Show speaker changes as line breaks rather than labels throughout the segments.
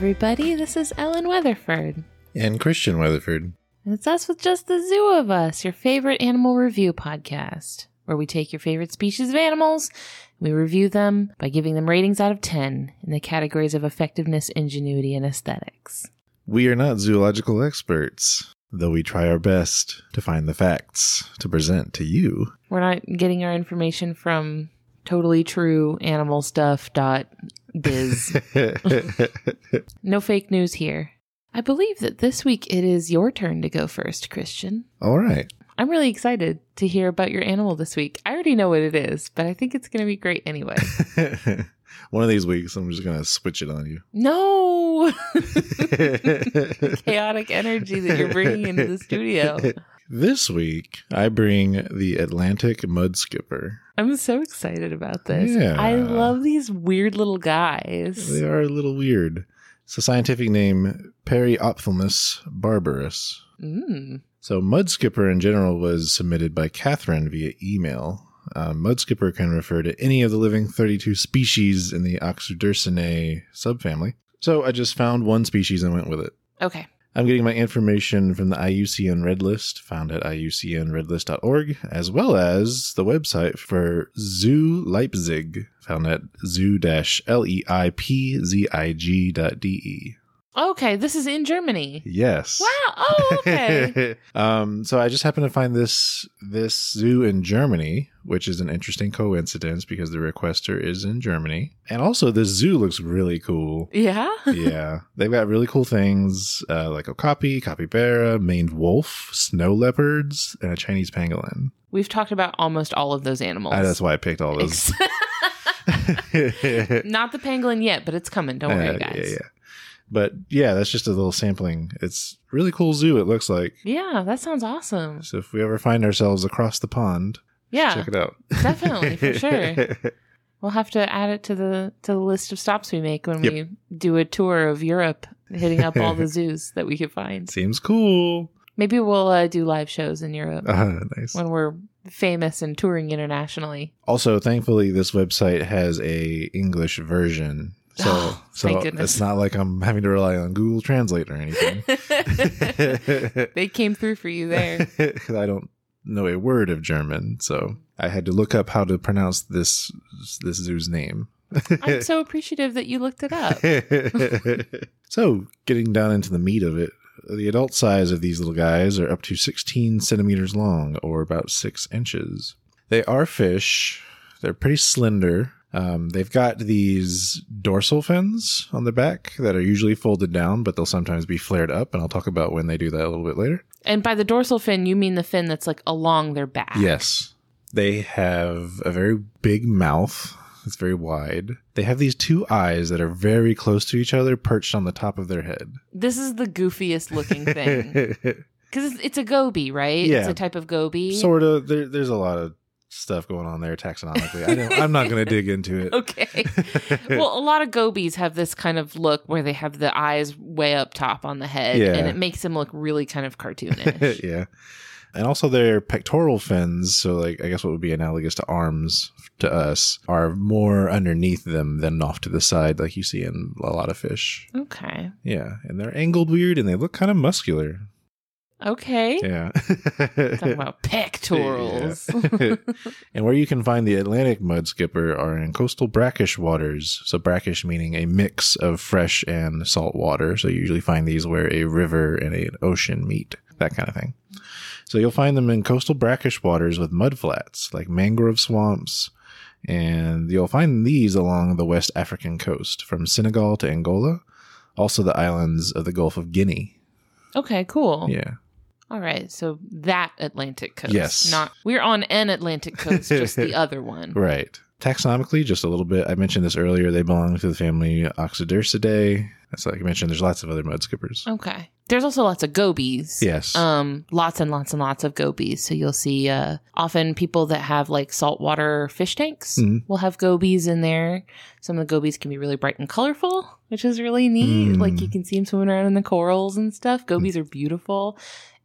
Everybody, this is Ellen Weatherford.
And Christian Weatherford.
And it's us with just the zoo of us, your favorite animal review podcast, where we take your favorite species of animals and we review them by giving them ratings out of 10 in the categories of effectiveness, ingenuity, and aesthetics.
We are not zoological experts, though we try our best to find the facts to present to you.
We're not getting our information from totally true animal stuff dot biz. no fake news here. I believe that this week it is your turn to go first, Christian.
All right.
I'm really excited to hear about your animal this week. I already know what it is, but I think it's going to be great anyway.
One of these weeks, I'm just going to switch it on you.
No! Chaotic energy that you're bringing into the studio.
This week, I bring the Atlantic Mud Skipper.
I'm so excited about this.
Yeah.
I love these weird little guys.
They are a little weird. It's a scientific name, Periophthalmus barbarus.
Mm.
So, Mud Skipper in general was submitted by Catherine via email. Uh, Mud Skipper can refer to any of the living 32 species in the Oxudercinae subfamily. So, I just found one species and went with it.
Okay.
I'm getting my information from the IUCN Red List, found at iucnredlist.org, as well as the website for Zoo Leipzig, found at zoo-leipzig.de.
Okay, this is in Germany.
Yes.
Wow. Oh, okay.
um, so I just happened to find this this zoo in Germany, which is an interesting coincidence because the requester is in Germany, and also this zoo looks really cool.
yeah?
yeah, they've got really cool things uh, like okapi, capybara, maned wolf, snow leopards, and a Chinese pangolin.
We've talked about almost all of those animals.
Ah, that's why I picked all those.
Not the pangolin yet, but it's coming. Don't worry,
Uh,
guys.
Yeah, yeah. But yeah, that's just a little sampling. It's really cool zoo. It looks like.
Yeah, that sounds awesome.
So if we ever find ourselves across the pond,
Yeah,
check it out.
definitely for sure. We'll have to add it to the to the list of stops we make when
Yep.
we do a tour of Europe, hitting up all the zoos that we could find.
Seems cool.
Maybe we'll uh, do live shows in Europe
Uh, nice.
when we're famous and touring internationally.
Also, thankfully, this website has a English version. So,
Oh,
so it's not like I'm having to rely on Google Translate or anything.
they came through for you there.
I don't know a word of German, so I had to look up how to pronounce this this zoo's name.
I'm so appreciative that you looked it up.
so, getting down into the meat of it, the adult size of these little guys are up to 16 centimeters long, or about six inches. They are fish. They're pretty slender. Um, they've got these dorsal fins on their back that are usually folded down, but they'll sometimes be flared up, and I'll talk about when they do that a little bit later.
And by the dorsal fin, you mean the fin that's like along their back.
Yes. They have a very big mouth. It's very wide. They have these two eyes that are very close to each other, perched on the top of their head.
This is the goofiest looking thing. Because it's, it's a goby, right?
Yeah.
It's a type of goby.
sort of. There, there's a lot of stuff going on there taxonomically. I don't, I'm not going to dig into it.
okay. well, a lot of gobies have this kind of look where they have the eyes way up top on the head,
Yeah.
and it makes them look really kind of cartoonish.
yeah. And also their pectoral fins, so like I guess what would be analogous to arms to us, are more underneath them than off to the side like you see in a lot of fish.
okay.
Yeah. And they're angled weird and they look kind of muscular.
Okay.
Yeah.
Talking about pectorals.
Yeah. and where you can find the Atlantic mud skipper are in coastal brackish waters. So brackish meaning a mix of fresh and salt water. So you usually find these where a river and an ocean meet, that kind of thing. So you'll find them in coastal brackish waters with mud flats, like mangrove swamps. And you'll find these along the West African coast, from Senegal to Angola, also the islands of the Gulf of Guinea.
okay, cool.
Yeah.
All right. So that Atlantic coast.
Yes.
Not we're on an Atlantic coast, just the other one.
Right. Taxonomically, just a little bit. I mentioned this earlier. They belong to the family Oxudercidae. That's like I mentioned. There's lots of other mud skippers.
Okay. There's also lots of gobies.
Yes.
Um, lots and lots and lots of gobies. So you'll see uh, often people that have like saltwater fish tanks
Mhm.
will have gobies in there. Some of the gobies can be really bright and colorful, which is really neat.
Mm.
Like you can see them swimming around in the corals and stuff. Gobies are beautiful.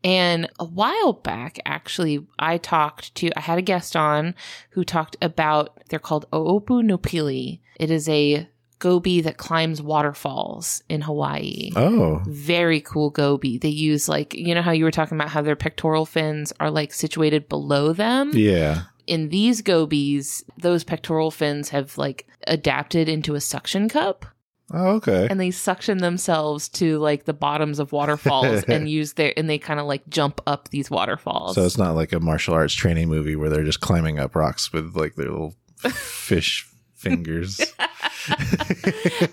And a while back, actually, I talked to, I had a guest on who talked about, they're called Oopu Nopili. It is a goby that climbs waterfalls in Hawaii.
Oh,
Very cool goby. They use like you know how you were talking about how their pectoral fins are like situated below them.
yeah.
In these gobies, those pectoral fins have like adapted into a suction cup
Oh, okay.
and they suction themselves to like the bottoms of waterfalls and use their and they kind of like jump up these waterfalls.
So it's not like a martial arts training movie where they're just climbing up rocks with like their little fish fingers.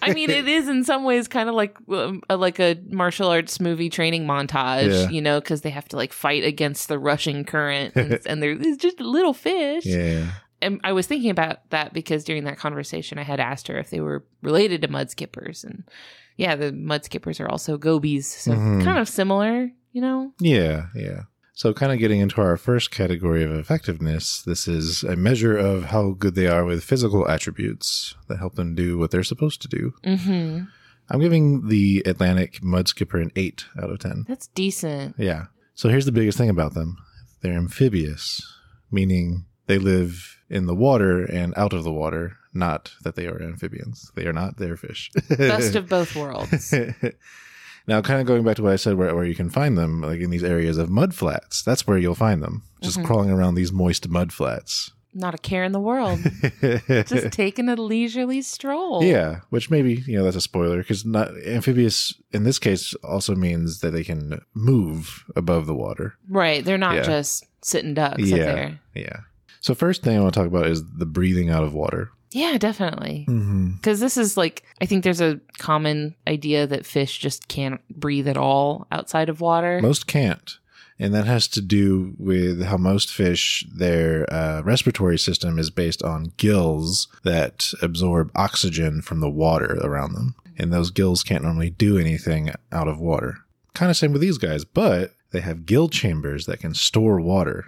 I mean, it is in some ways kind of like um, a, like a martial arts movie training montage,
Yeah.
you know, because they have to like fight against the rushing current, and, and they're it's just a little fish.
Yeah.
And I was thinking about that because during that conversation, I had asked her if they were related to mud skippers, and yeah, the mud skippers are also gobies, so
Mhm.
kind of similar, you know.
Yeah. Yeah. So, kind of getting into our first category of effectiveness, this is a measure of how good they are with physical attributes that help them do what they're supposed to do.
Mm-hmm.
I'm giving the Atlantic Mud Skipper an 8 out of 10.
That's decent.
Yeah. So here's the biggest thing about them they're amphibious, meaning they live in the water and out of the water, not that they are amphibians. They are not, they're fish.
Best of both worlds.
now, kind of going back to what I said, where, where you can find them, like in these areas of mud flats, that's where you'll find them, just
Mhm.
crawling around these moist mud flats.
Not a care in the world. Just taking a leisurely stroll.
Yeah, which maybe you know that's a spoiler because not amphibious in this case also means that they can move above the water.
Right. They're not
Yeah.
just sitting ducks up
Yeah.
there.
Yeah. So first thing I want to talk about is the breathing out of water.
Yeah, definitely.
Mm-hmm.
Because this is like, I think there's a common idea that fish just can't breathe at all outside of water.
Most can't, and that has to do with how most fish their uh, respiratory system is based on gills that absorb oxygen from the water around them, and those gills can't normally do anything out of water. Kind of same with these guys, but they have gill chambers that can store water.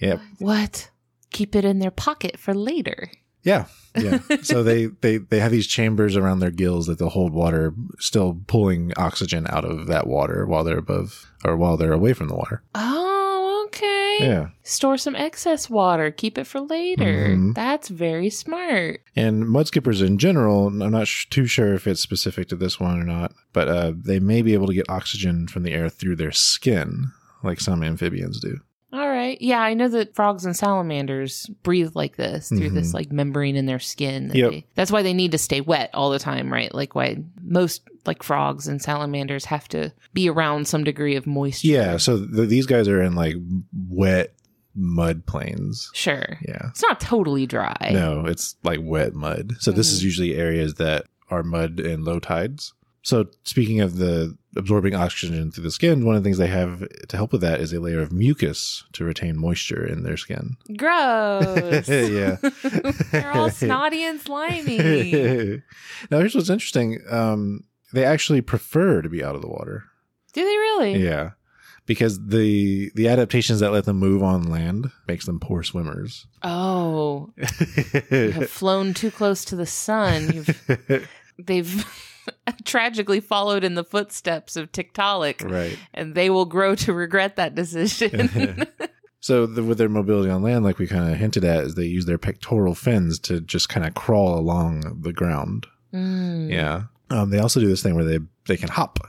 Yep.
what? Keep it in their pocket for later.
Yeah. Yeah. so they, they they have these chambers around their gills that they'll hold water, still pulling oxygen out of that water while they're above or while they're away from the water.
Oh, okay.
Yeah.
Store some excess water. Keep it for later.
Mhm.
That's very smart.
And mudskippers in general, I'm not sh- too sure if it's specific to this one or not, but uh, they may be able to get oxygen from the air through their skin, like some amphibians do.
Right. Yeah, I know that frogs and salamanders breathe like this through this
Mhm.
like membrane in their skin. that
Yep.
they- that's why they need to stay wet all the time, right? Like why most like frogs and salamanders have to be around some degree of moisture.
Yeah. So th- these guys are in like wet mud plains.
Sure.
Yeah.
It's not totally dry.
No, it's like wet mud. So this is
Mhm.
usually areas that are mud and low tides. So speaking of the absorbing oxygen through the skin, one of the things they have to help with that is a layer of mucus to retain moisture in their skin.
Gross.
yeah.
They're all snotty and slimy.
now here's what's interesting. Um, they actually prefer to be out of the water.
Do they really?
Yeah. Because the the adaptations that let them move on land makes them poor swimmers.
Oh, you have flown too close to the sun. You've they've tragically followed in the footsteps of Tiktaalik,
right.
and they will grow to regret that decision.
So the, with their mobility on land, like we kind of hinted at, is they use their pectoral fins to just kind of crawl along the ground.
Mm.
Yeah. Um, they also do this thing where they they can hop,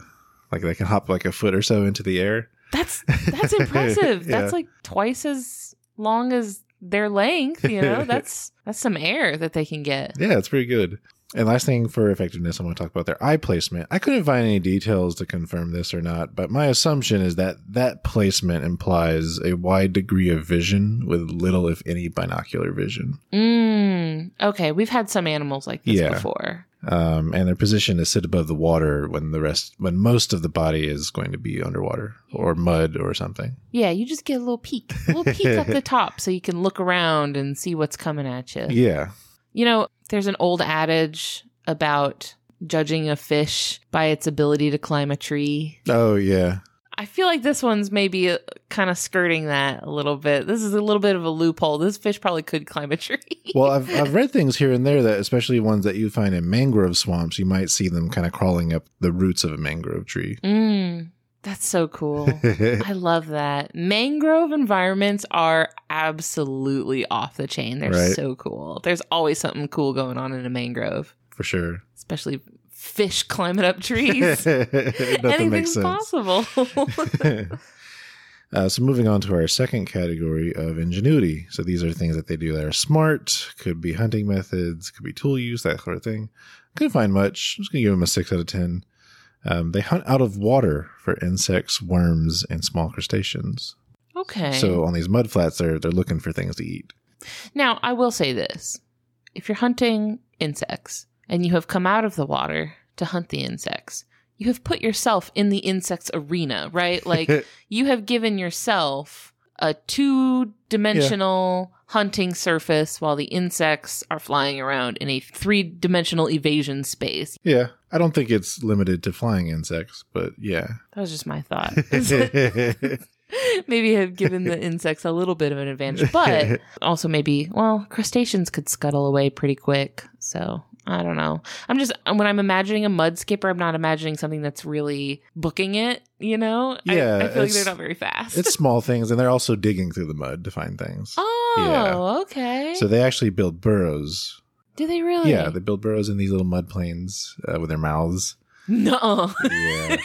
like they can hop like a foot or so into the air.
That's that's impressive.
Yeah.
That's like twice as long as their length, you know? That's that's some air that they can get.
Yeah, it's pretty good. And last thing for effectiveness, I want to talk about their eye placement. I couldn't find any details to confirm this or not, but my assumption is that that placement implies a wide degree of vision with little, if any, binocular vision.
Mm. Okay, we've had some animals like this
Yeah.
before.
Um, and their position is sit above the water when the rest, when most of the body is going to be underwater or mud or something.
Yeah, you just get a little peek, a little peek up the top so you can look around and see what's coming at you.
Yeah.
You know, there's an old adage about judging a fish by its ability to climb a tree.
Oh, yeah.
I feel like this one's maybe uh, kind of skirting that a little bit. This is a little bit of a loophole. This fish probably could climb a tree.
Well, I've, I've read things here and there that, especially ones that you find in mangrove swamps, you might see them kind of crawling up the roots of a mangrove tree.
Mm, that's so cool. I love that. Mangrove environments are absolutely off the chain. They're
Right.
so cool. There's always something cool going on in a mangrove.
for sure.
especially fish climbing up trees. Anything's possible.
uh, so moving on to our second category of ingenuity. So these are things that they do that are smart. Could be hunting methods. Could be tool use. That sort of thing. Couldn't find much. I'm just gonna give them a six out of ten. Um, they hunt out of water for insects, worms, and small crustaceans.
okay.
So on these mud flats, they're they're looking for things to eat.
Now, I will say this. If you're hunting insects and you have come out of the water to hunt the insects, you have put yourself in the insects arena, right? Like you have given yourself a two dimensional hunting surface while the insects are flying around in a three dimensional evasion space.
yeah, I don't think it's limited to flying insects, but yeah.
That was just my thought. maybe have given the insects a little bit of an advantage, but also maybe, well, crustaceans could scuttle away pretty quick. So I don't know. I'm just, when I'm imagining a mud skipper, I'm not imagining something that's really booking it, you know?
Yeah,
I, feel like they're not very fast.
it's small things, and they're also digging through the mud to find things.
oh, okay.
So they actually build burrows.
Do they really?
Yeah, they build burrows in these little mud plains uh, with their mouths.
no.
Yeah.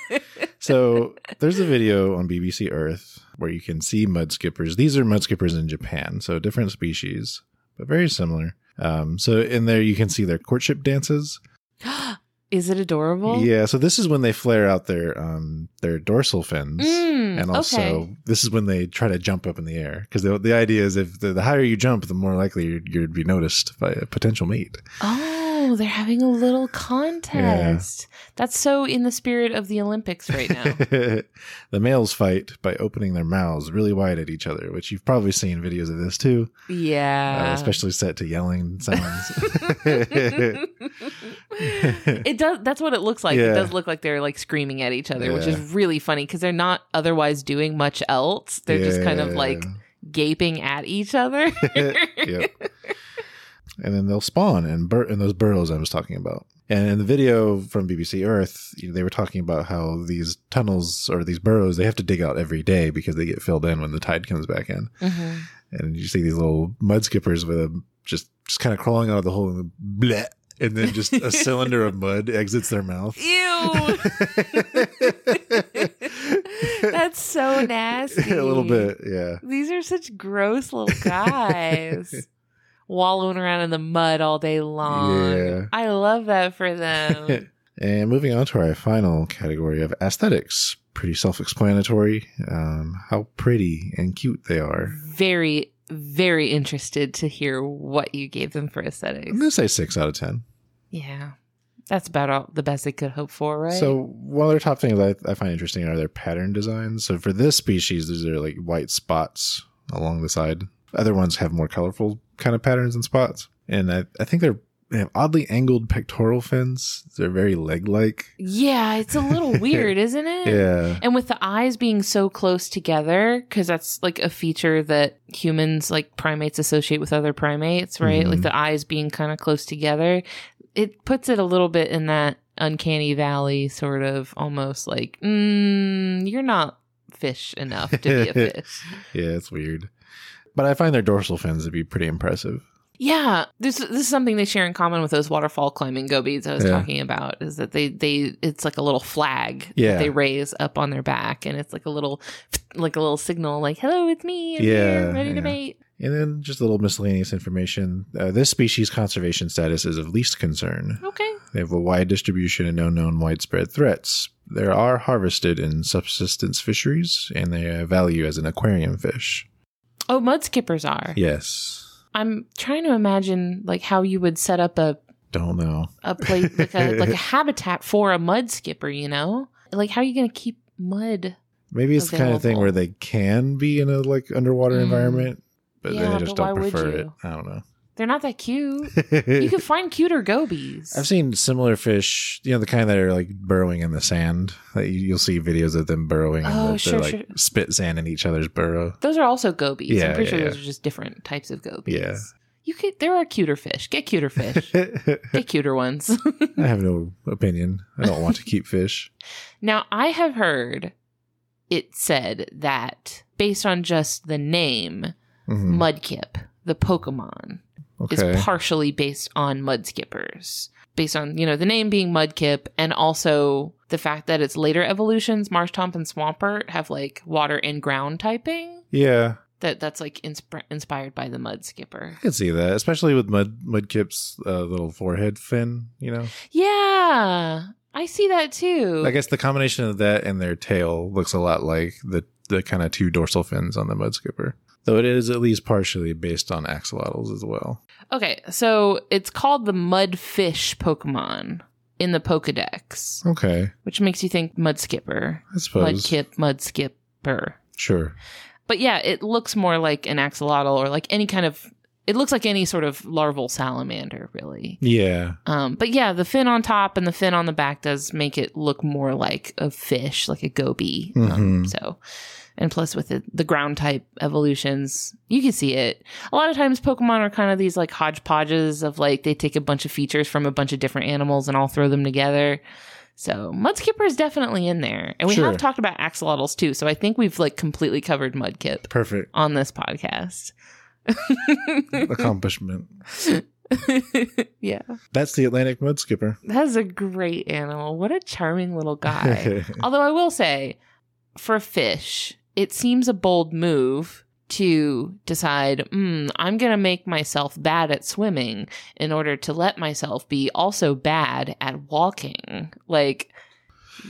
so there's a video on BBC Earth where you can see mud skippers. These are mud skippers in Japan, so different species, but very similar. Um, so in there you can see their courtship dances.
Is it adorable?
Yeah, so this is when they flare out their um their dorsal fins.
Mm,
and also,
okay.
this is when they try to jump up in the air because the, the idea is if the, the higher you jump, the more likely you'd, you'd be noticed by a potential mate.
Oh, they're having a little contest. That's so in the spirit of the Olympics right now.
the males fight by opening their mouths really wide at each other, which you've probably seen videos of this too,
yeah.
uh, especially set to yelling sounds.
it does that's what it looks like. It does look like they're like screaming at each other, which is really funny because they're not otherwise doing much else. They're just kind of like gaping at each other.
yep. And then they'll spawn in, bur- in those burrows I was talking about. And in the video from BBC Earth, you know, they were talking about how these tunnels or these burrows they have to dig out every day because they get filled in when the tide comes back in.
Mhm.
And you see these little mud skippers with a just just kind of crawling out of the hole and bleh, and then just a cylinder of mud exits their mouth.
Ew. That's so nasty.
a little bit, yeah.
These are such gross little guys. Wallowing around in the mud all day long.
Yeah.
I love that for them.
And moving on to our final category of aesthetics, pretty self-explanatory. Um, how pretty and cute they are.
very, very interested to hear what you gave them for aesthetics.
I'm gonna say six out of ten.
Yeah. That's about all, the best they could hope for, right?
So one of their top things I, I find interesting are their pattern designs. So for this species, these are like white spots along the side. Other ones have more colorful kind of patterns and spots. And I, I think they're they have oddly angled pectoral fins. They're very leg-like.
yeah, it's a little weird, isn't it?
Yeah.
And with the eyes being so close together, because that's like a feature that humans, like primates, associate with other primates, right?
Mhm.
Like the eyes being kind of close together, it puts it a little bit in that uncanny valley, sort of almost like, mm, you're not fish enough to be a fish.
Yeah, it's weird. But I find their dorsal fins to be pretty impressive.
Yeah, this this is something they share in common with those waterfall climbing gobies I was
Yeah.
talking about. Is that they they it's like a little flag
Yeah.
that they raise up on their back, and it's like a little like a little signal, like "Hello, it's me. I'm
Yeah,
here, ready
yeah.
to mate."
And then just a little miscellaneous information. Uh, this species conservation status is of least concern.
Okay,
They have a wide distribution and no known widespread threats. They are harvested in subsistence fisheries and they have value as an aquarium fish.
Oh, mud skippers are.
Yes.
I'm trying to imagine like how you would set up a
Don't know.
a place like a like a habitat for a mud skipper. You know, like how are you going to keep mud?
Maybe it's the kind of thing where they can be in a like underwater
Mm.
environment, but
Yeah,
they just don't prefer it. I don't know.
They're not that cute. You can find cuter gobies.
I've seen similar fish, you know, the kind that are like burrowing in the sand. Like you- you'll see videos of them burrowing and
Oh,
they'll,
sure,
like
sure.
spit sand in each other's burrow.
Those are also gobies.
Yeah,
I'm pretty
yeah,
sure those are just different types of gobies.
Yeah.
You could there are cuter fish. Get cuter fish. Get cuter ones.
I have no opinion. I don't want to keep fish.
now I have heard it said that based on just the name
Mhm.
Mudkip, the Pokemon,
Okay.
is partially based on mud skippers. Based on, you know, the name being Mudkip and also the fact that its later evolutions, Marshtomp and Swampert, have like water and ground typing.
yeah,
That that's like insp- inspired by the mud skipper.
I can see that, especially with Mud Mudkip's uh, little forehead fin. You know,
Yeah, I see that too.
I guess the combination of that and their tail looks a lot like the the kind of two dorsal fins on the Mudskipper. Though it is at least partially based on axolotls as well.
Okay, so it's called the Mudfish Pokemon in the Pokedex,
Okay,
which makes you think Mudskipper.
I suppose.
Mudkip, Mud Skipper.
Sure.
But yeah, it looks more like an axolotl or like any kind of. It looks like any sort of larval salamander, really.
Yeah.
Um, but yeah, the fin on top and the fin on the back does make it look more like a fish, like a goby. Um,
Mhm.
so, and plus with the, the ground type evolutions, you can see it. A lot of times, Pokemon are kind of these like hodgepodges of like they take a bunch of features from a bunch of different animals and all throw them together. So Mudskipper is definitely in there, and we
Sure.
have talked about axolotls too. So I think we've like completely covered Mudkip
Perfect
on this podcast.
accomplishment.
yeah,
That's the Atlantic Mudskipper.
that's a great animal. What a charming little guy. Although I will say, for a fish, it seems a bold move to decide, mm, I'm going to make myself bad at swimming in order to let myself be also bad at walking. Like,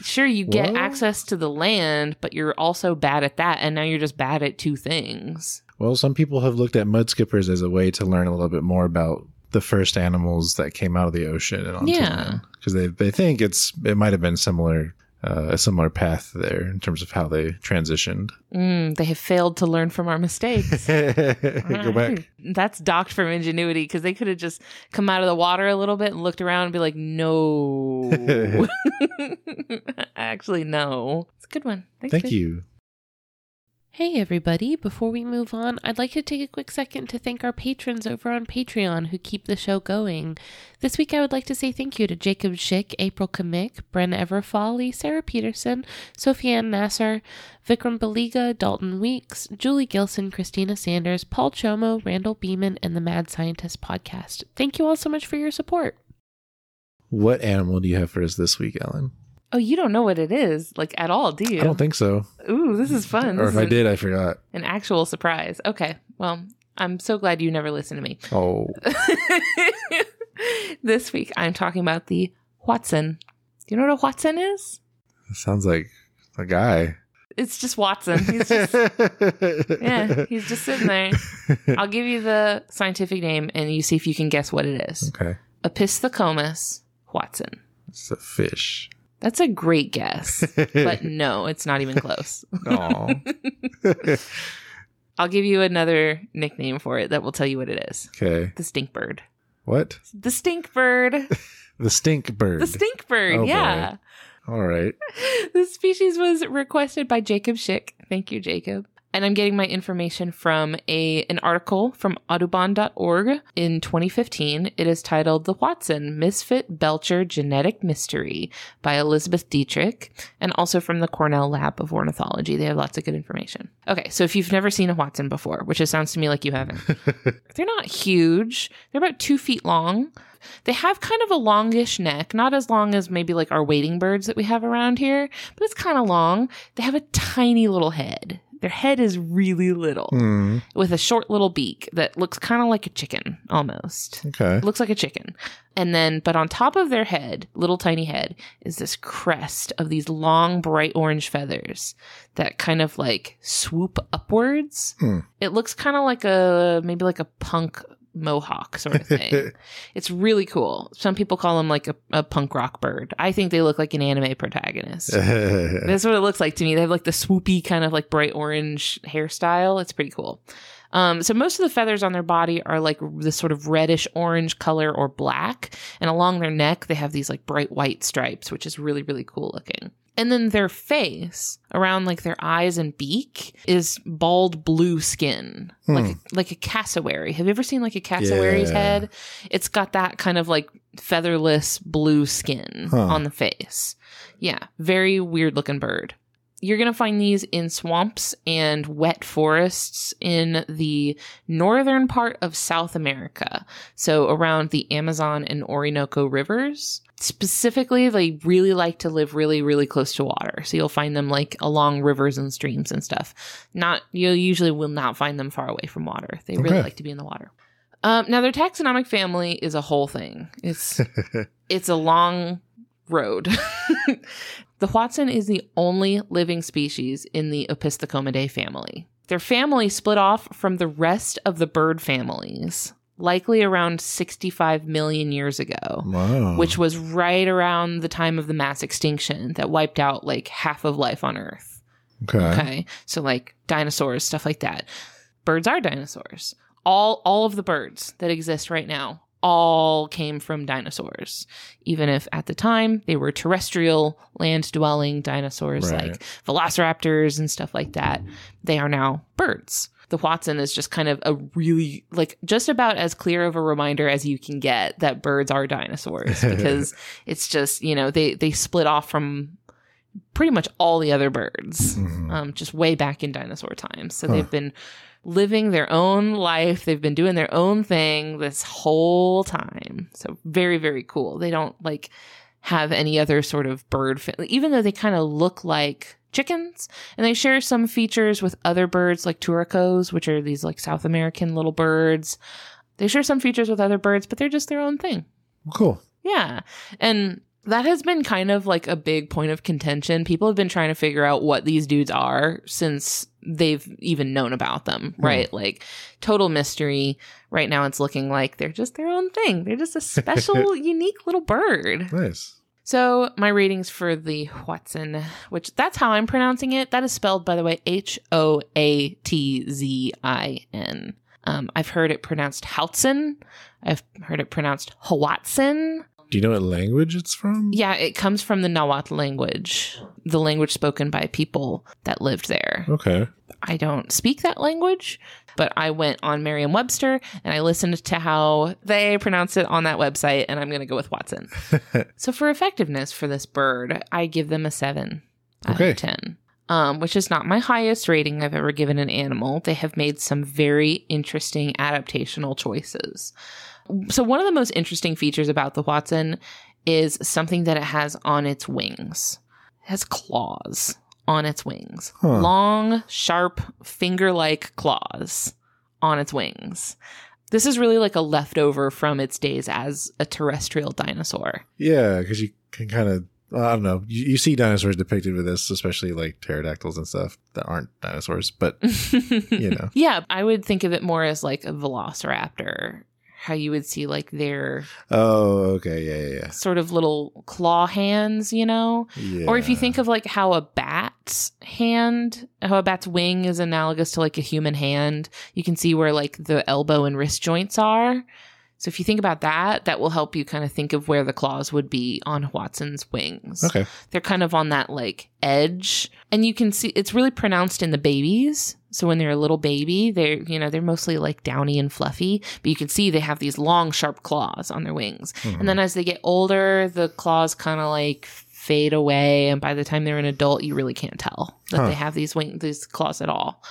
sure, you get
Well-
access to the land, but you're also bad at that. And now you're just bad at two things.
Well, some people have looked at mudskippers as a way to learn a little bit more about the first animals that came out of the ocean and onto
Yeah.
because they they think it's it might have been similar uh, a similar path there in terms of how they transitioned.
Mm, they have failed to learn from our mistakes.
Go back.
That's docked from ingenuity because they could have just come out of the water a little bit and looked around and be like, no. Actually, no. It's a good one. Thanks,
Thank
babe.
you.
Hey everybody, before we move on, I'd like to take a quick second to thank our patrons over on Patreon who keep the show going. This week I would like to say thank you to Jacob Schick, April Kamik, Bren Everfolly, Sarah Peterson, Sophie Ann Nasser, Vikram Baliga, Dalton Weeks, Julie Gilson, Christina Sanders, Paul Chomo, Randall Beeman, and the Mad Scientist podcast. Thank you all so much for your support.
What animal do you have for us this week, Ellen?
Oh, you don't know what it is, like at all, do you?
I don't think so.
Ooh, this is fun.
or
This
if
is
I
an,
did, I forgot.
an actual surprise. Okay. Well, I'm so glad you never listened to me.
Oh,
this week, I'm talking about the hoatzin. Do you know what a hoatzin is?
that sounds like a guy.
It's just Watson. He's just yeah, he's just sitting there. I'll give you the scientific name, and you see if you can guess what it is.
okay.
Opisthocomus hoazin.
It's a fish.
That's a great guess, but no, it's not even close. I'll give you another nickname for it that will tell you what it is.
okay.
The stink bird.
What?
The stink bird.
The stink bird.
The stink bird.
Oh,
yeah.
All right.
the species was requested by Jacob Schick. Thank you, Jacob. And I'm getting my information from a an article from audubon.org in 2015. It is titled The Hoatzin Misfit Belcher Genetic Mystery by Elizabeth Dietrich and also from the Cornell Lab of Ornithology. They have lots of good information. Okay, so if you've never seen a hoatzin before, which it sounds to me like you haven't, they're not huge. They're about two feet long. They have kind of a longish neck, not as long as maybe like our wading birds that we have around here, but it's kind of long. They have a tiny little head. Their head is really little
Hmm.
with a short little beak that looks kind of like a chicken almost.
Okay.
It looks like a chicken. And then, but on top of their head, little tiny head, is this crest of these long, bright orange feathers that kind of like swoop upwards.
Hmm.
It looks kind of like a, maybe like a punk mohawk sort of thing. it's really cool. Some people call them like a, a punk rock bird. I think they look like an anime protagonist. That's what it looks like to me. They have like the swoopy kind of like bright orange hairstyle. It's pretty cool. Um, so most of the feathers on their body are like this sort of reddish orange color or black, and along their neck they have these like bright white stripes, which is really really cool looking. And then their face, around like their eyes and beak, is bald blue skin, like a, like a cassowary. Have you ever seen like a cassowary's
Yeah.
head? It's got that kind of like featherless blue skin
Huh.
on the face. Yeah, very weird looking bird. You're going to find these in swamps and wet forests in the northern part of South America. So around the Amazon and Orinoco rivers. Specifically, they really like to live really, really close to water. So you'll find them like along rivers and streams and stuff. Not, you usually will not find them far away from water. They really like to be in the water. Um, now their taxonomic family is a whole thing. It's it's a long road. the hoatzin is the only living species in the Opisthocomidae family. Their family split off from the rest of the bird families, likely around 65 million years ago,
wow.
which was right around the time of the mass extinction that wiped out like half of life on Earth.
okay.
Okay. So like dinosaurs, stuff like that. Birds are dinosaurs. All all of the birds that exist right now all came from dinosaurs. Even if at the time they were terrestrial, land dwelling dinosaurs
Right.
like velociraptors and stuff like that, they are now birds. The hoatzin is just kind of a really like just about as clear of a reminder as you can get that birds are dinosaurs because it's just, you know, they they split off from pretty much all the other birds
Mhm.
um, just way back in dinosaur times. So
Huh.
they've been living their own life. They've been doing their own thing this whole time. So very, very cool. They don't like have any other sort of bird, fa- even though they kind of look like chickens and they share some features with other birds like turacos, which are these like South American little birds. They share some features with other birds, but they're just their own thing.
cool.
Yeah. And that has been kind of like a big point of contention. People have been trying to figure out what these dudes are since they've even known about them, right? Like total mystery. Right now it's looking like they're just their own thing. They're just a special, unique little bird.
Nice.
So my ratings for the hoatzin, which that's how I'm pronouncing it. That is spelled, by the way, H O A T Z I N. Um, I've heard it pronounced Houtson. I've heard it pronounced Hawatson.
Do you know what language it's from?
Yeah, it comes from the Nahuatl language, the language spoken by people that lived there.
Okay.
I don't speak that language, but I went on Merriam Webster and I listened to how they pronounce it on that website, and I'm going to go with Watson. so for effectiveness for this bird, I give them a seven out
Okay.
of 10. Um, which is not my highest rating I've ever given an animal. They have made some very interesting adaptational choices. So, one of the most interesting features about the hoatzin is something that it has on its wings. It has claws on its wings.
Huh.
Long, sharp, finger like claws on its wings. This is really like a leftover from its days as a terrestrial dinosaur.
Yeah, because you can kind of, I don't know, you, you see dinosaurs depicted with this, especially like pterodactyls and stuff that aren't dinosaurs, but you know.
Yeah, I would think of it more as like a velociraptor, how you would see like their
Oh, okay. Yeah, yeah, yeah.
sort of little claw hands, you know?
yeah.
Or if you think of like how a bat's hand, how a bat's wing is analogous to like a human hand, you can see where like the elbow and wrist joints are. So if you think about that, that will help you kind of think of where the claws would be on hoatzin's wings.
Okay.
They're kind of on that like edge. And you can see it's really pronounced in the babies. So when they're a little baby, they're, you know, they're mostly like downy and fluffy, but you can see they have these long, sharp claws on their wings. And then mm-hmm. as they get older, the claws kind of like fade away. And by the time they're an adult, you really can't tell that
Huh.
they have these wing, these claws at all.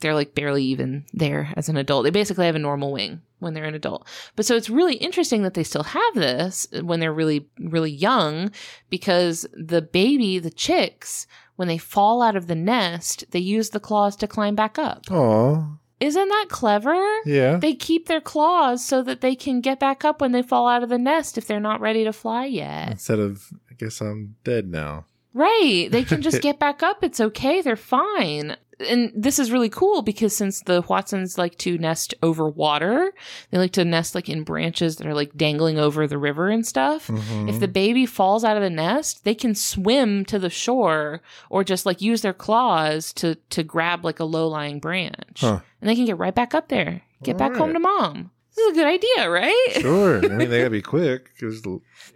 They're like barely even there as an adult. They basically have a normal wing when they're an adult. But so it's really interesting that they still have this when they're really, really young because the baby, the chicks, when they fall out of the nest, they use the claws to climb back up.
Oh,
Isn't that clever?
yeah.
They keep their claws so that they can get back up when they fall out of the nest if they're not ready to fly yet.
Instead of, I guess I'm dead now.
Right. They can just get back up. It's okay. They're fine. And this is really cool because since the hoatzins like to nest over water, they like to nest like in branches that are like dangling over the river and stuff.
Mhm.
If the baby falls out of the nest, they can swim to the shore or just like use their claws to to grab like a low lying branch.
Huh.
And they can get right back up there. Get back home to mom. This is a good idea, right?
Sure. I mean, they gotta be quick. There's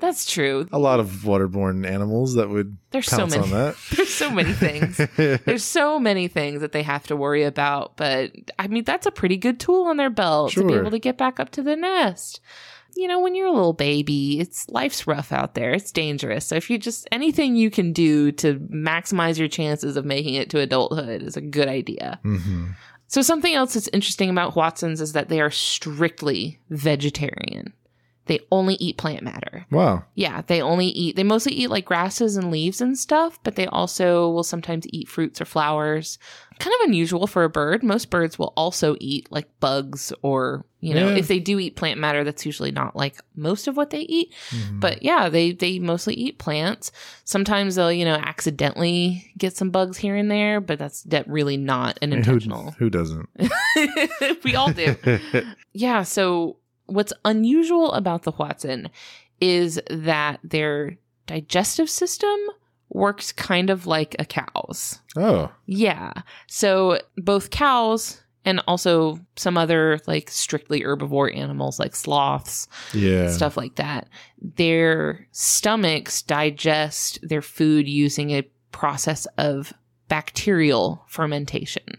That's true.
a lot of waterborne animals that would
There's so
pounce
many
on that.
there's so many things. There's so many things that they have to worry about, but I mean that's a pretty good tool on their belt to be
Sure.
able to get back up to the nest. you know, when you're a little baby, it's life's rough out there. It's dangerous. So if you just anything you can do to maximize your chances of making it to adulthood is a good idea.
hmm
So something else that's interesting about hoatzins is that they are strictly vegetarian. They only eat plant matter.
Wow.
Yeah, they only eat, they mostly eat like grasses and leaves and stuff, but they also will sometimes eat fruits or flowers. Kind of unusual for a bird. Most birds will also eat like bugs or, you know,
Yeah.
if they do eat plant matter, that's usually not like most of what they eat.
Mhm.
But yeah, they, they mostly eat plants. Sometimes they'll, you know, accidentally get some bugs here and there, but that's that really not an
who,
intentional.
who doesn't?
we all do. Yeah. So, what's unusual about the hoatzin is that their digestive system works kind of like a cow's.
oh.
Yeah. So, both cows and also some other like strictly herbivore animals like sloths,
Yeah.
stuff like that, their stomachs digest their food using a process of bacterial fermentation.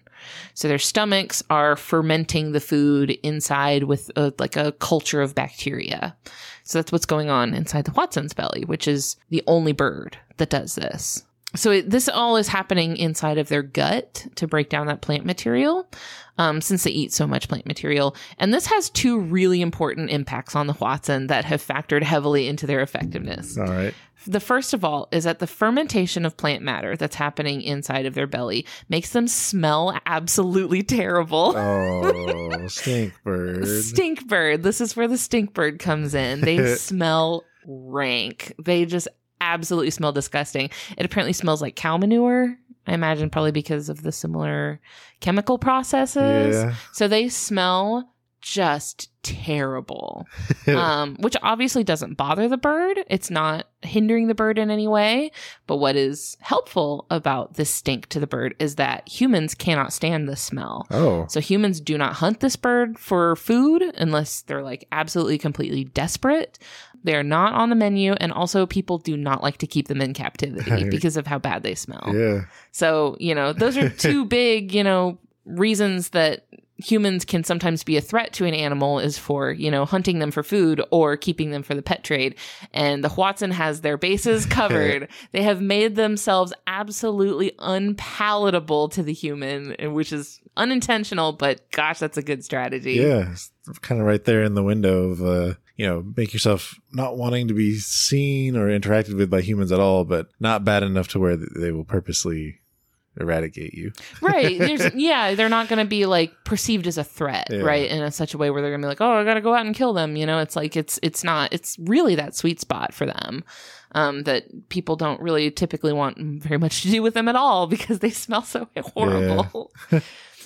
So their stomachs are fermenting the food inside with a, like a culture of bacteria. So that's what's going on inside the hoatzin's belly, which is the only bird that does this. So it, this all is happening inside of their gut to break down that plant material, um, since they eat so much plant material. And this has two really important impacts on the hoatzin that have factored heavily into their effectiveness.
All right.
The first of all is that the fermentation of plant matter that's happening inside of their belly makes them smell absolutely terrible.
Oh, stink bird.
Stink bird. This is where the stink bird comes in. They smell rank. They just absolutely smell disgusting. It apparently smells like cow manure. I imagine probably because of the similar chemical processes.
Yeah.
So they smell just terrible. um, which obviously doesn't bother the bird. It's not hindering the bird in any way. But what is helpful about this stink to the bird is that humans cannot stand the smell.
oh.
So humans do not hunt this bird for food unless they're like absolutely completely desperate. They're not on the menu and also people do not like to keep them in captivity because of how bad they smell.
Yeah.
So, you know, those are two big, you know, reasons that humans can sometimes be a threat to an animal is for, you know, hunting them for food or keeping them for the pet trade. And the hoatzin has their bases covered. they have made themselves absolutely unpalatable to the human, which is unintentional, but gosh, that's a good strategy.
Yeah. Kind of right there in the window of, uh, you know, make yourself not wanting to be seen or interacted with by humans at all, but not bad enough to where they will purposely eradicate you.
right. There's, yeah, they're not going to be like perceived as a threat,
Yeah.
right? In a, such a way where they're going to be like, "Oh, I got to go out and kill them." You know, it's like it's it's not. It's really that sweet spot for them um, that people don't really typically want very much to do with them at all because they smell so horrible.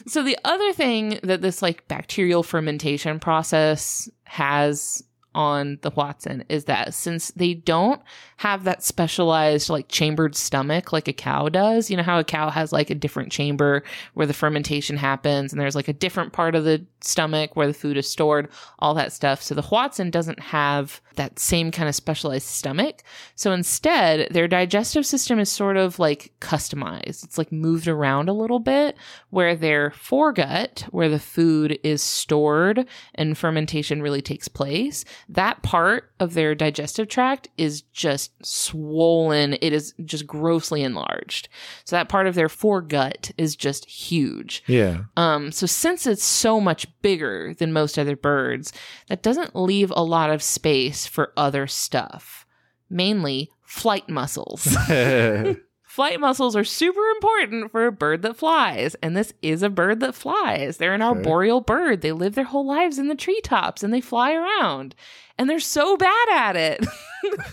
so the other thing that this like bacterial fermentation process has on the hoatzin is that since they don't have that specialized like chambered stomach like a cow does, you know how a cow has like a different chamber where the fermentation happens and there's like a different part of the stomach where the food is stored, all that stuff. So the hoatzin doesn't have that same kind of specialized stomach. So instead, their digestive system is sort of like customized. It's like moved around a little bit where their foregut, where the food is stored and fermentation really takes place, that part of their digestive tract is just swollen. It is just grossly enlarged. So that part of their foregut is just huge.
Yeah.
Um, so since it's so much bigger than most other birds, that doesn't leave a lot of space for other stuff, mainly flight muscles. Flight muscles are super important for a bird that flies, and this is a bird that flies. They're an
Okay.
arboreal bird. They live their whole lives in the treetops and they fly around. And they're so bad at it.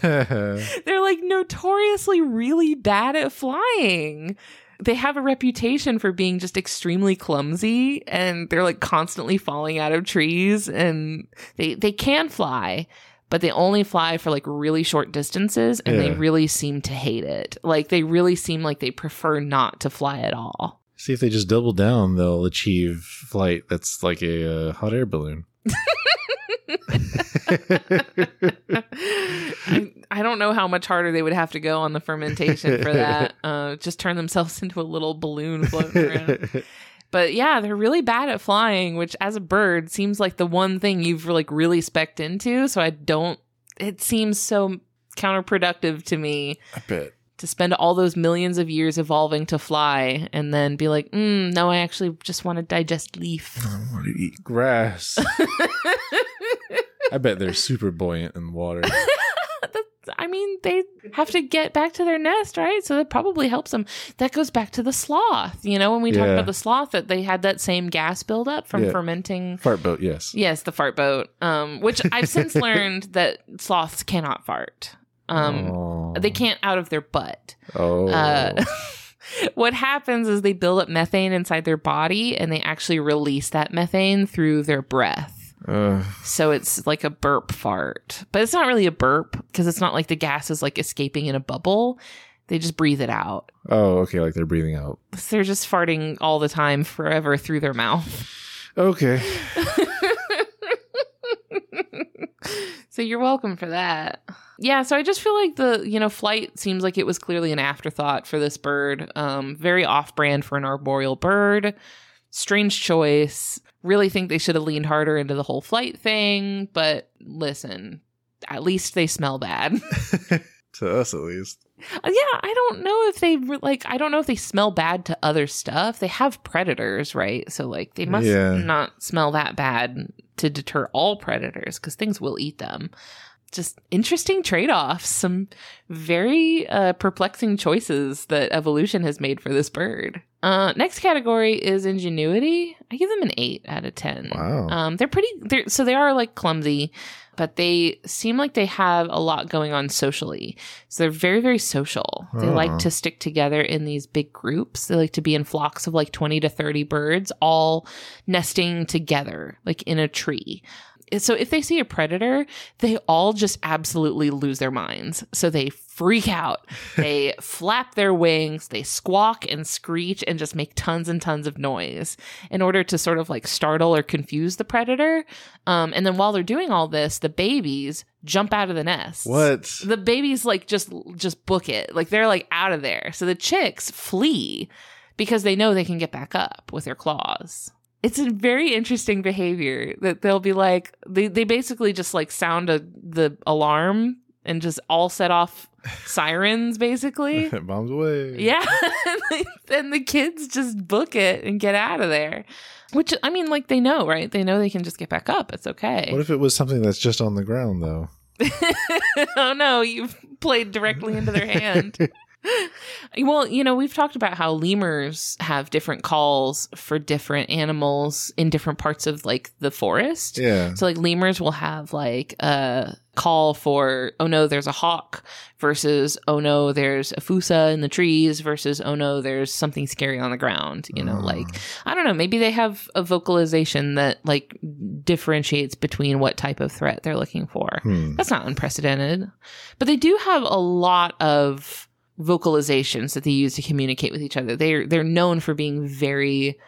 they're like notoriously really bad at flying. They have a reputation for being just extremely clumsy and they're like constantly falling out of trees and they they can fly, but they only fly for like really short distances and they really seem to hate it. Like they really seem like they prefer not to fly at all.
See if they just double down, they'll achieve flight that's like a uh, hot air balloon.
I, I don't know how much harder they would have to go on the fermentation for that. Uh, just turn themselves into a little balloon floating around. But yeah, they're really bad at flying, which as a bird seems like the one thing you've like really specked into. So I don't. It seems so counterproductive to me
I bet.
to spend all those millions of years evolving to fly and then be like, mm, no, I actually just want to digest leaf.
I want to eat grass. I bet they're super buoyant in water.
I mean, they have to get back to their nest, right? So that probably helps them. That goes back to the sloth. You know, when we talked about the sloth, that they had that same gas buildup from
Yeah.
fermenting.
Fart boat, yes.
Yes, the fart boat. Um, which I've since learned that sloths cannot fart. Um,
oh.
they can't out of their butt.
Oh.
Uh, what happens is they build up methane inside their body, and they actually release that methane through their breath.
Ugh.
So it's like a burp fart, but it's not really a burp because it's not like the gas is like escaping in a bubble. They just breathe it out.
oh, okay. Like they're breathing out.
So they're just farting all the time forever through their mouth.
Okay.
so you're welcome for that. Yeah, so I just feel like the, you know, flight seems like it was clearly an afterthought for this bird. Um very off-brand for an arboreal bird. Strange choice. Really think they should have leaned harder into the whole flight thing, but listen, at least they smell bad.
to us, at least.
Uh, yeah, I don't know if they like. I don't know if they smell bad to other stuff. They have predators, right? So like, they must
Yeah.
not smell that bad to deter all predators because things will eat them. Just interesting trade offs. Some very uh, perplexing choices that evolution has made for this bird. Uh, next category is ingenuity. I give them an eight out of ten.
Wow.
Um, they're pretty. They're so they are like clumsy, but they seem like they have a lot going on socially. So they're very very social. They like to stick together in these big groups. They like to be in flocks of like twenty to thirty birds, all nesting together, like in a tree. So if they see a predator, they all just absolutely lose their minds. So they freak out. They flap their wings, they squawk and screech and just make tons and tons of noise in order to sort of like startle or confuse the predator. Um, and then while they're doing all this, the babies jump out of the nest.
what?
The babies like just just book it. Like they're like out of there. So the chicks flee because they know they can get back up with their claws. It's a very interesting behavior that they'll be like they they basically just like sound a the alarm and just all set off sirens basically.
Bombs away.
Yeah. and the kids just book it and get out of there. Which, I mean, like they know, right? They know they can just get back up. It's okay.
What if it was something that's just on the ground, though?
oh no, you've played directly into their hand. well, you know, we've talked about how lemurs have different calls for different animals in different parts of like the forest.
Yeah.
So like lemurs will have like a call for oh no there's a hawk versus oh no there's a fossa in the trees versus oh no there's something scary on the ground you know
Oh.
like I don't know maybe they have a vocalization that like differentiates between what type of threat they're looking for
Hmm.
that's not unprecedented but they do have a lot of vocalizations that they use to communicate with each other they're they're known for being very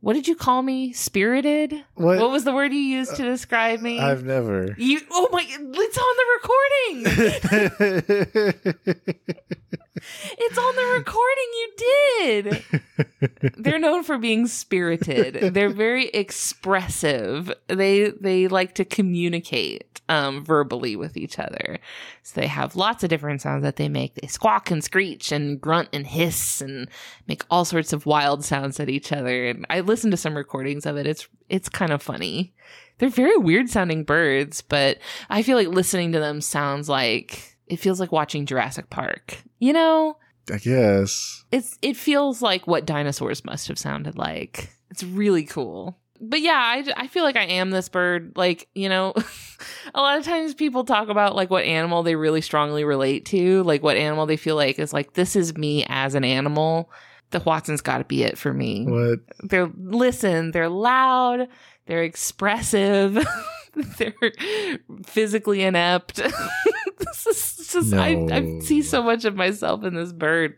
what did you call me spirited
What?
what was the word you used to uh, describe me?
I've never.
you oh my it's on the recording. it's on the recording you did. They're known for being spirited. They're very expressive. They they like to communicate um verbally with each other. So they have lots of different sounds that they make. They squawk and screech and grunt and hiss and make all sorts of wild sounds at each other. And I listened to some recordings of it. It's it's kind of funny. They're very weird sounding birds, but I feel like listening to them sounds like it feels like watching Jurassic Park. You know,
I guess.
it's it feels like what dinosaurs must have sounded like. It's really cool. But yeah, I, I feel like I am this bird. Like, you know, a lot of times people talk about like what animal they really strongly relate to, like what animal they feel like is like, this is me as an animal. The hoatzin's got to be it for me.
What?
They're, listen, they're loud, they're expressive, they're physically inept. this is just, I, I see so much of myself in this bird.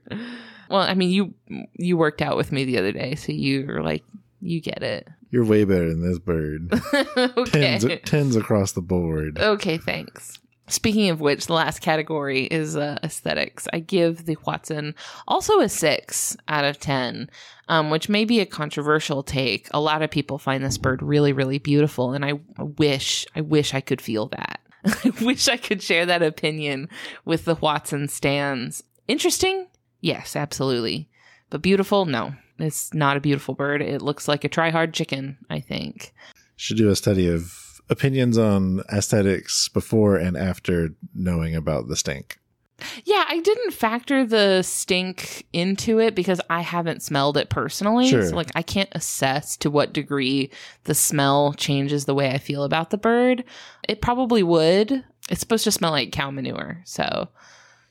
Well, I mean, you you worked out with me the other day, so you're like, you get it.
You're way better than this bird.
okay.
Tens, tens across the board.
Okay, thanks. Speaking of which, the last category is uh, aesthetics. I give the hoatzin also a six out of 10, um, which may be a controversial take. A lot of people find this bird really, really beautiful, and I wish, I wish I could feel that. I wish I could share that opinion with the hoatzin stands. Interesting? Yes, absolutely. But beautiful? No. It's not a beautiful bird. It looks like a try hard chicken, I think.
Should do a study of opinions on aesthetics before and after knowing about the stink.
Yeah, I didn't factor the stink into it because I haven't smelled it personally.
Sure.
So like I can't assess to what degree the smell changes the way I feel about the bird. It probably would. It's supposed to smell like cow manure. So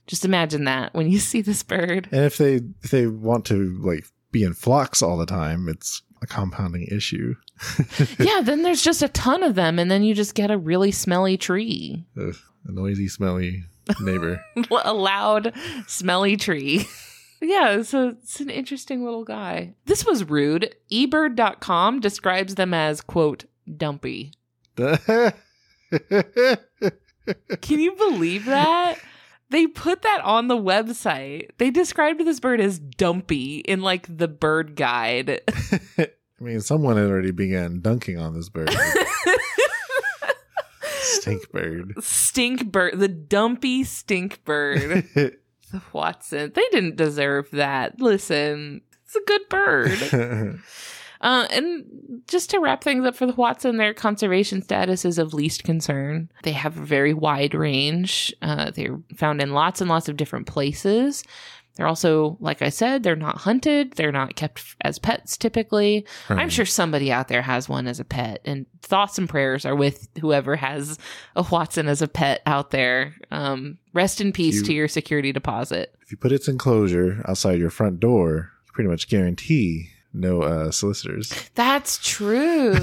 just imagine that when you see this bird.
And if they if they want to like be in flocks all the time, it's a compounding issue.
yeah, then there's just a ton of them and then you just get a really smelly tree.
Ugh, a noisy, smelly neighbor.
a loud, smelly tree. yeah, so it's an interesting little guy. This was rude. eBird.com describes them as, quote, dumpy. Can you believe that? They put that on the website. They described this bird as dumpy in like the bird guide.
I mean, someone had already began dunking on this bird. Stink bird.
stink bird, the dumpy stink bird. the hoatzin. They didn't deserve that. Listen, it's a good bird. Uh, and just to wrap things up for the hoatzin, their conservation status is of least concern. They have a very wide range. Uh, they're found in lots and lots of different places. They're also, like I said, they're not hunted. They're not kept as pets typically. I'm sure somebody out there has one as a pet, and thoughts and prayers are with whoever has a hoatzin as a pet out there. Um, rest in peace
You-
to your security deposit.
if you put its enclosure outside your front door, you pretty much guarantee no uh, solicitors.
That's true.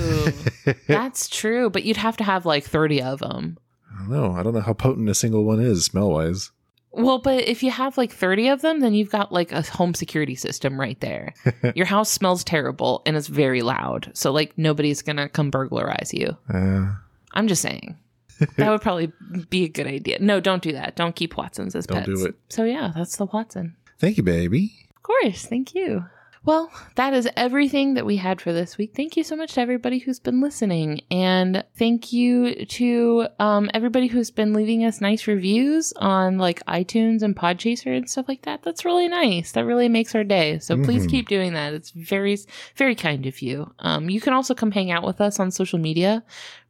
That's true. But you'd have to have like 30 of them.
I don't know. I don't know how potent a single one is smell wise.
Well, but if you have like 30 of them, then you've got like a home security system right there. Your house smells terrible and it's very loud. So, like, nobody's going to come burglarize you.
Uh,
I'm just saying. That would probably be a good idea. No, don't do that. Don't keep hoatzins as
Don't
pets.
do it.
So, yeah, that's the hoatzin.
thank you, baby.
Of course. Thank you. Well, that is everything that we had for this week. Thank you so much to everybody who's been listening. And thank you to um, everybody who's been leaving us nice reviews on like iTunes and Podchaser and stuff like that. That's really nice. That really makes our day. So please
Mhm.
keep doing that. It's very, very kind of you. Um, you can also come hang out with us on social media.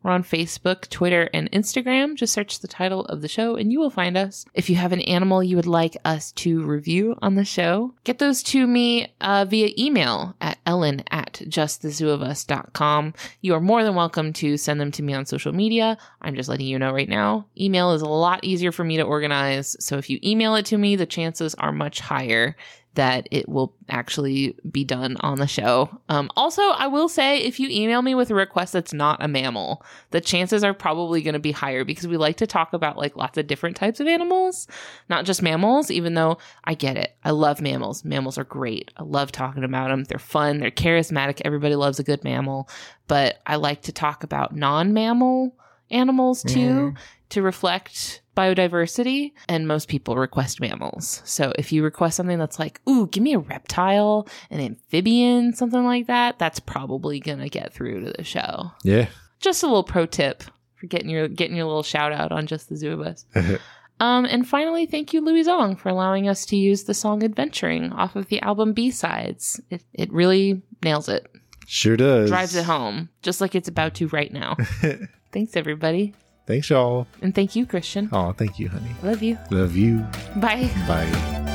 We're on Facebook, Twitter, and Instagram. Just search the title of the show and you will find us. If you have an animal you would like us to review on the show, get those to me uh, via email at ellen at justthezooofus.com. You are more than welcome to send them to me on social media. I'm just letting you know right now. Email is a lot easier for me to organize. So if you email it to me, the chances are much higher that it will actually be done on the show. Um, also, I will say if you email me with a request that's not a mammal, the chances are probably going to be higher because we like to talk about like lots of different types of animals, not just mammals, even though I get it. I love mammals. Mammals are great. I love talking about them. They're fun, they're charismatic. Everybody loves a good mammal. But I like to talk about non mammal animals too to reflect biodiversity and most people request mammals. So if you request something that's like, "Ooh, give me a reptile, an amphibian, something like that," that's probably going to get through to the show.
Yeah.
Just a little pro tip for getting your getting your little shout out on just the zoo of us. Um, and finally, thank you, Louis Zong, for allowing us to use the song Adventuring off of the album B Sides. It, it really nails it,
sure does.
drives it home, just like it's about to right now. Thanks, everybody.
Thanks, y'all.
And thank you, Christian.
Oh, thank you, honey.
Love you.
Love you.
Bye.
Bye.